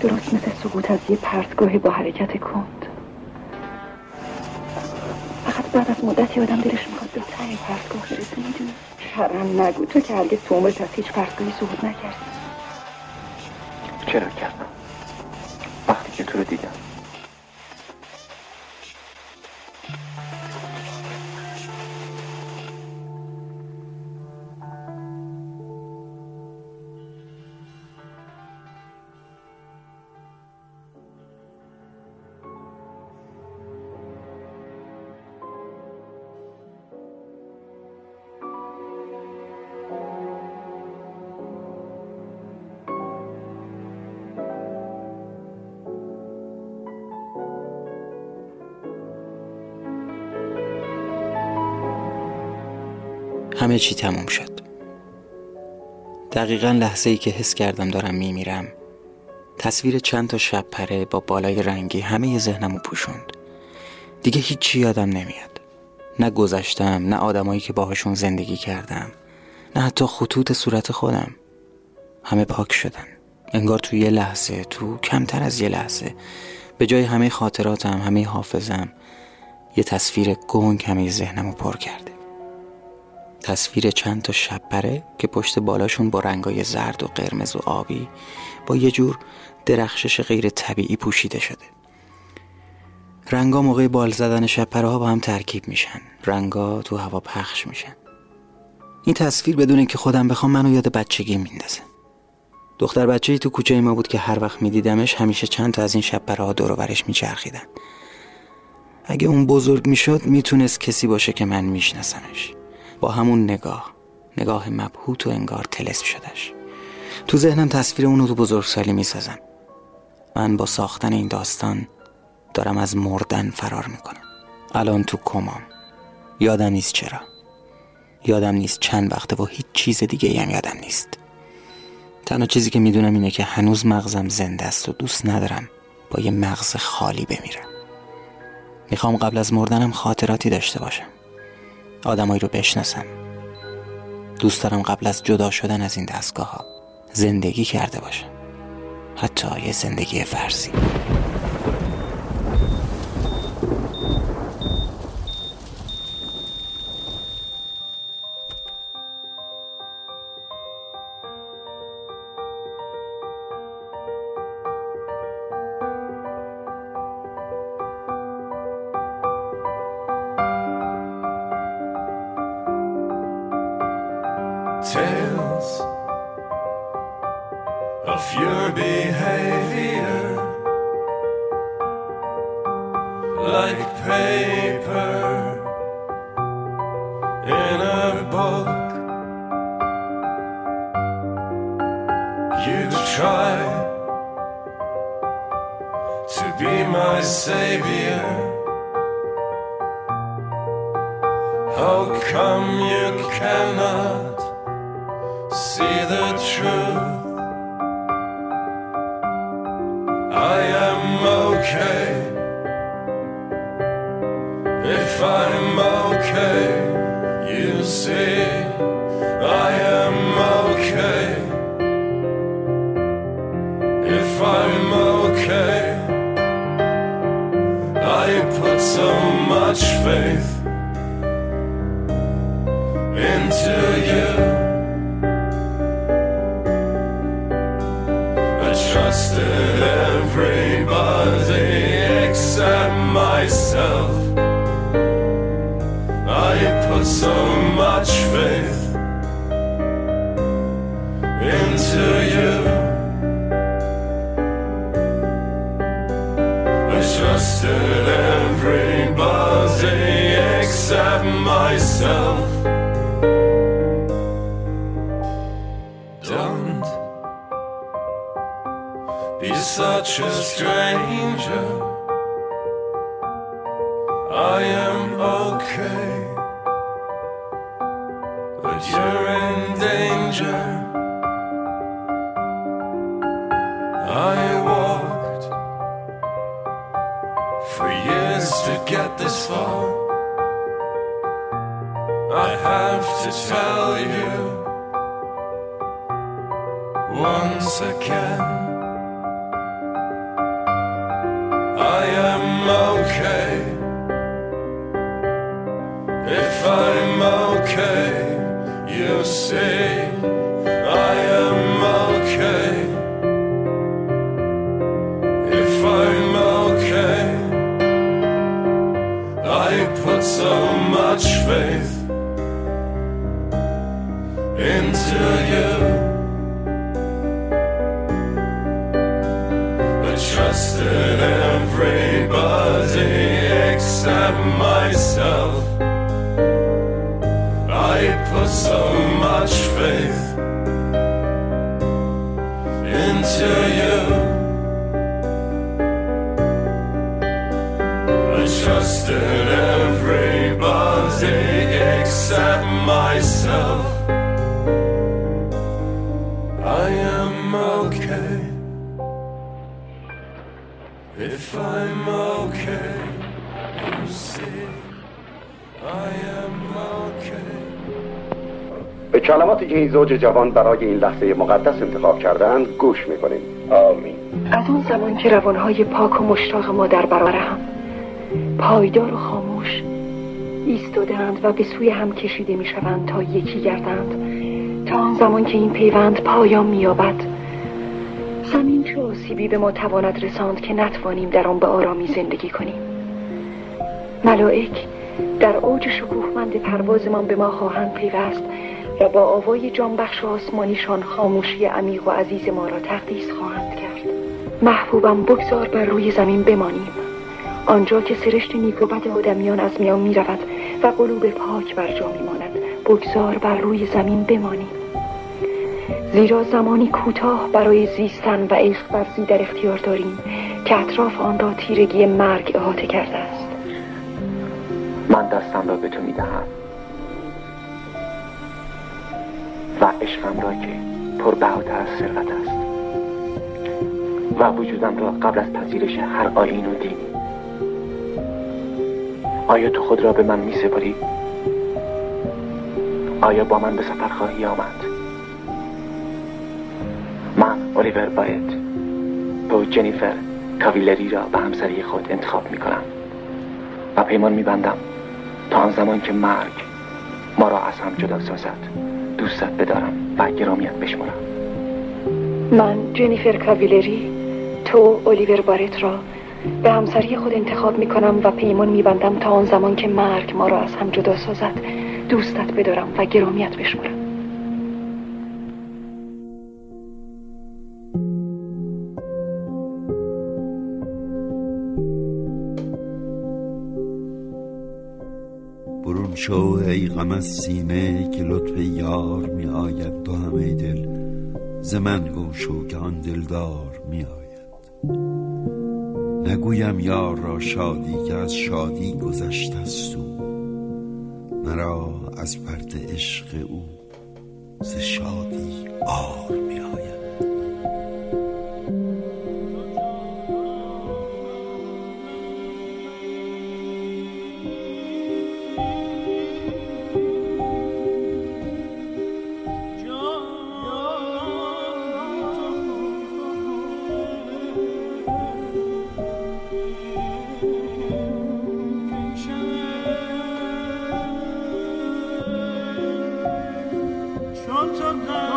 درست مثل سقوط از یه پرتگاهی با حرکت کند. فقط بعد از مدتی آدم دلش می‌خواد به تنی پرتگاه برسه می‌دونی شرم نگو. تو که هرگز تو عمرت از هیچ پرتگاهی سقوط نکردی. چرا کردم؟ وقتی که تو رو دیدم. همه چی تموم شد. دقیقا لحظه ای که حس کردم دارم میمیرم. تصویر چند تا شب پره با بالای رنگی همه ذهنمو پوشوند. دیگه هیچی یادم نمیاد. نه گذشتم نه آدمایی که باهاشون زندگی کردم نه حتی خطوط صورت خودم. همه پاک شدن. انگار تو یه لحظه تو کمتر از یه لحظه. به جای همه خاطراتم همه حافظم یه تصویر گنگ همه ذهنمو پر کرده. تصویر چند تا شب پره که پشت بالاشون با رنگای زرد و قرمز و آبی با یه جور درخشش غیر طبیعی پوشیده شده. رنگا موقع بال زدن شب ها با هم ترکیب میشن. رنگا تو هوا پخش میشن. این تصویر بدون اینکه خودم بخوام منو یاد بچگی میندازه. دختر بچه ای تو کوچه ما بود که هر وقت میدیدمش همیشه چند تا از این شب ها دور برش میچرخیدن. اگه اون بزرگ می‌شد می‌تونست کسی باشه که من میشناسمش. با همون نگاه. نگاه مبهوت و انگار تلسم شدش تو ذهنم تصویر اونو تو بزرگسالی می‌سازم. من با ساختن این داستان دارم از مردن فرار می‌کنم. الان تو کمام. یادم نیست چرا. یادم نیست چند وقته و هیچ چیز دیگه هم یادم نیست. تنها چیزی که می‌دونم اینه که هنوز مغزم زنده است و دوست ندارم با یه مغز خالی بمیرم. می‌خوام قبل از مردنم خاطراتی داشته باشم. آدمایی رو بشناسم. دوست دارم قبل از جدا شدن از این دستگاه ها زندگی کرده باشم. حتی یه زندگی فرضی. Tales of your behavior like paper in a book. You try to be my savior. How come you cannot? See the truth. I am okay if I'm okay. You see, I am okay if I'm okay. I put so much faith myself. Don't be such a stranger. I am okay, but you're in danger. To tell you once again. I am okay if I'm okay. You see, I am okay if I'm okay. I put so much faith into you. I trusted everybody except myself. I put so much faith into you. I trusted everybody except myself. If I'm okay. You see, I am okay. به کلماتی که این زوج جوان برای این لحظه مقدس انتخاب کردند گوش می‌کنیم آمین از اون زمان که روانهای پاک و مشتاق ما در برابر هم پایدار و خاموش ایستادند و به سوی هم کشیده می‌شوند تا یکی گردند تا آن زمان که این پیوند پایان مییابد زمین چه آسیبی به ما تواند رساند که نتوانیم در آن به آرامی زندگی کنیم؟ ملائک در اوج شکوهمند پروازمان به ما خواهند پیوست و با آوای جانبخش آسمانیشان خاموشی عمیق و عزیز ما را تقدیس خواهند کرد. محبوبم بگذار بر روی زمین بمانیم. آنجا که سرشت نیک و بد آدمیان از میان می رود و قلوب پاک بر جا می ماند بگذار بر روی زمین بمانیم. زیرا زمانی کوتاه برای زیستن و عشق ورزی در اختیار داریم که اطراف آن را تیرگی مرگ احاطه کرده است من دستم را به تو می‌دهم و عشقم را که پربهاتر از ثروت است و وجودم را قبل از پذیرش هر آیین و دینی آیا تو خود را به من می سپاری؟ آیا با من به سفر خواهی آمد؟ من الیور باید. با جنیفر کاویلری را به همسری خود انتخاب می کنم و پیمان می بندم تا آن زمان که مرگ ما را از هم جدا سازد دوستت بدارم و گرامیت بشمرم من جنیفر کاویلری تو الیور بارت را به همسری خود انتخاب می کنم و پیمان می بندم تا آن زمان که مرگ ما را از هم جدا سازد دوستت بدارم و گرامیت بشمرم شو ای غم از سینه که لطف یار می آید. تو همه دل ز من گو شو که آن دلدار می آید. نگویم یار را شادی که از شادی گذشته است او. مرا از پرت عشق او ز شادی آر می آید. Sometimes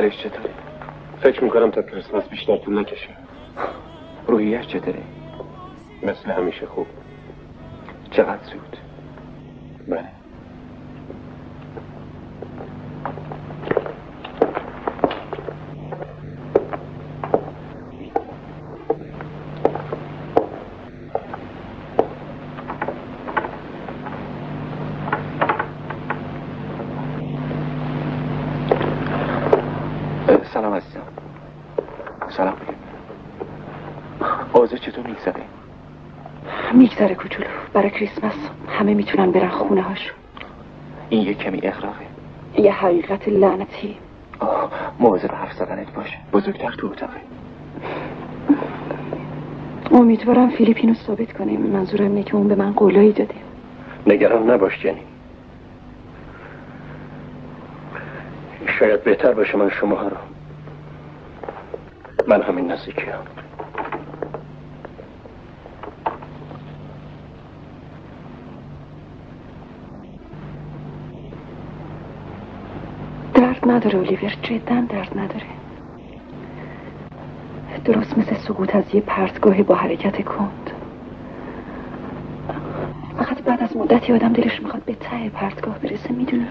حالش چطوره؟ فکر می‌کنم تا کریسمس بیشتر طول نکشه روحیش چطوره؟ مثل همیشه خوب چقدر زود؟ بله میگذره کوچولو. برای کریسمس همه می‌تونن برن خونه هاشون. این یه کمی اخراقه یه حقیقت لعنتی. آه، مواظب حرف زدنت باشه. بزرگتر تو اتاقه. امیدوارم فیلیپینو ثابت کنیم. منظورم اینه که اون به من قولایی داده. نگران نباش جنی. شاید بهتر باشه من شما رو. من همین نزدیکی هم. درد نداره اولیور. جدا درد نداره. درست مثل سقوط از یه پرتگاه با حرکت کند. فقط بعد از مدتی آدم دلش می‌خواد به ته پرتگاه برسه می‌دونی؟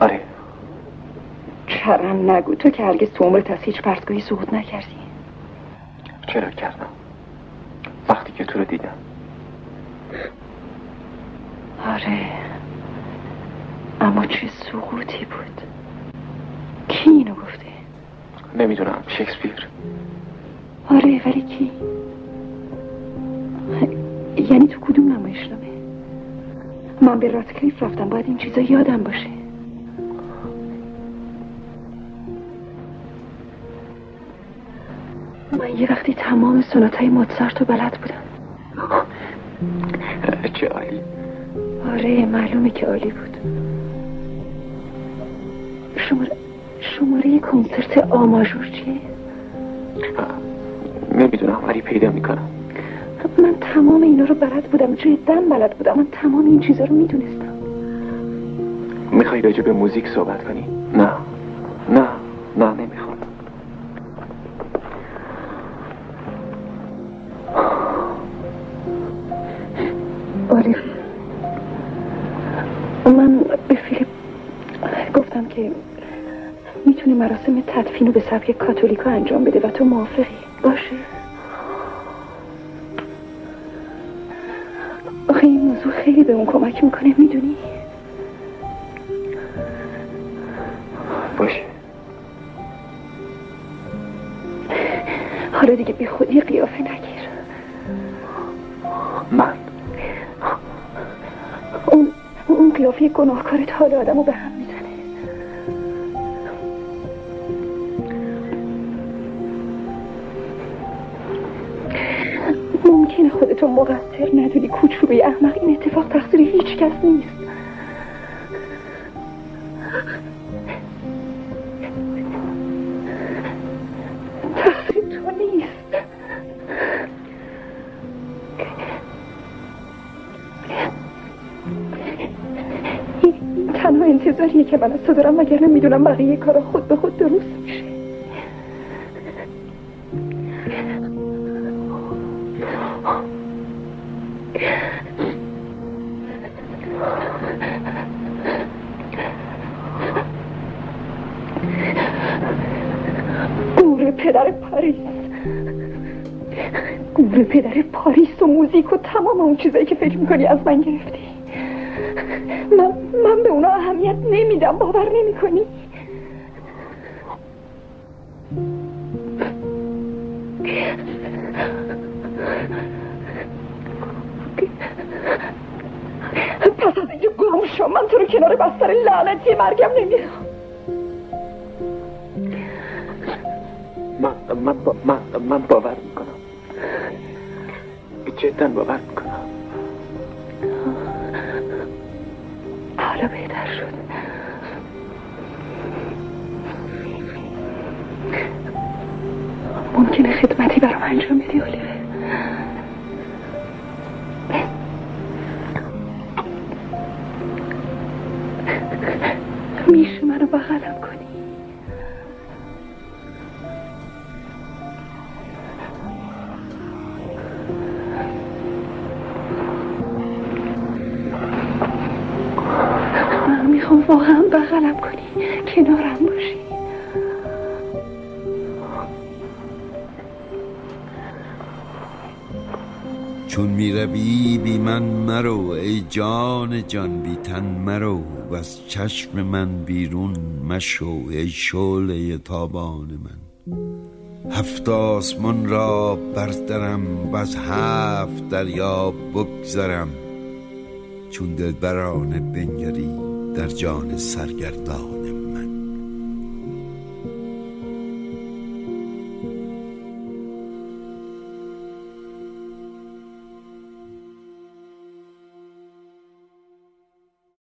آره. چرا نگو تو که هرگز تو عمرت از هیچ پرتگاهی سقوط نکردی؟ چرا کردم؟ وقتی که تو رو دیدم. آره. اما چه سقوطی بود. کی اینو گفته؟ نمی‌دونم شکسپیر. آره ولی کی؟ یعنی تو کدوم نمایشنامه من به راتکلیف رفتم باید این چیزا یادم باشه. من یه وقتی تمام سنتهای موتسارت رو بلد بودم. چه عالی. آره معلومه که عالی بود. شماره شماره کنسرت آماژور چیه؟ نمی‌دونم ولی پیدا می‌کنم. من تمام اینا رو بلد بودم جدا بلد بودم. من تمام این چیزا رو می‌دونستم. می‌خوای راجع به موزیک صحبت کنی؟ نه. نه. نه نمی‌خوام. مراسم تدفین رو به سبک کاتولیکا انجام بده و تو موافقی. باشه. آخه این موضوع خیلی به اون کمک می‌کنه می‌دونی؟ باشه. حالا دیگه بی خودی قیافه نگیر. من. اون اون قیافه گناهکارت حال آدمو به هم کوچولوی احمق این اتفاق تقصیر هیچ کس نیست. تنها انتظاریه که من از تو دارم وگرنه می‌دونم بقیه کارا خود به خود درست میشه. گور پدر پاریس. گور پدر پاریس و موزیک و تمام اون چیزایی که فکر می‌کنی از من گرفتی. من, من به اونا اهمیت نمیدم باور نمی‌کنی؟ پس از اینکه گروم شم من تو رو کنار بستر لعنتی مرگم نمی‌خوام من من, با من, من باور می‌کنم. جدا باور می‌کنم. حالا بهتر شد. ممکنه خدمتی برام انجام بدی اولیور میشه منو بغلم کنی؟ من می‌خوام واقعا بغلم کنی کنارم باشی. چون می‌روی من مرو ای جان جان بی تن مرو. و از چشم من بیرون مشو ای شعله تابان من. هفت آسمان را بردرم و از هفت دریا بگذرم. چون دلبرانه بنگری در جان سرگردان.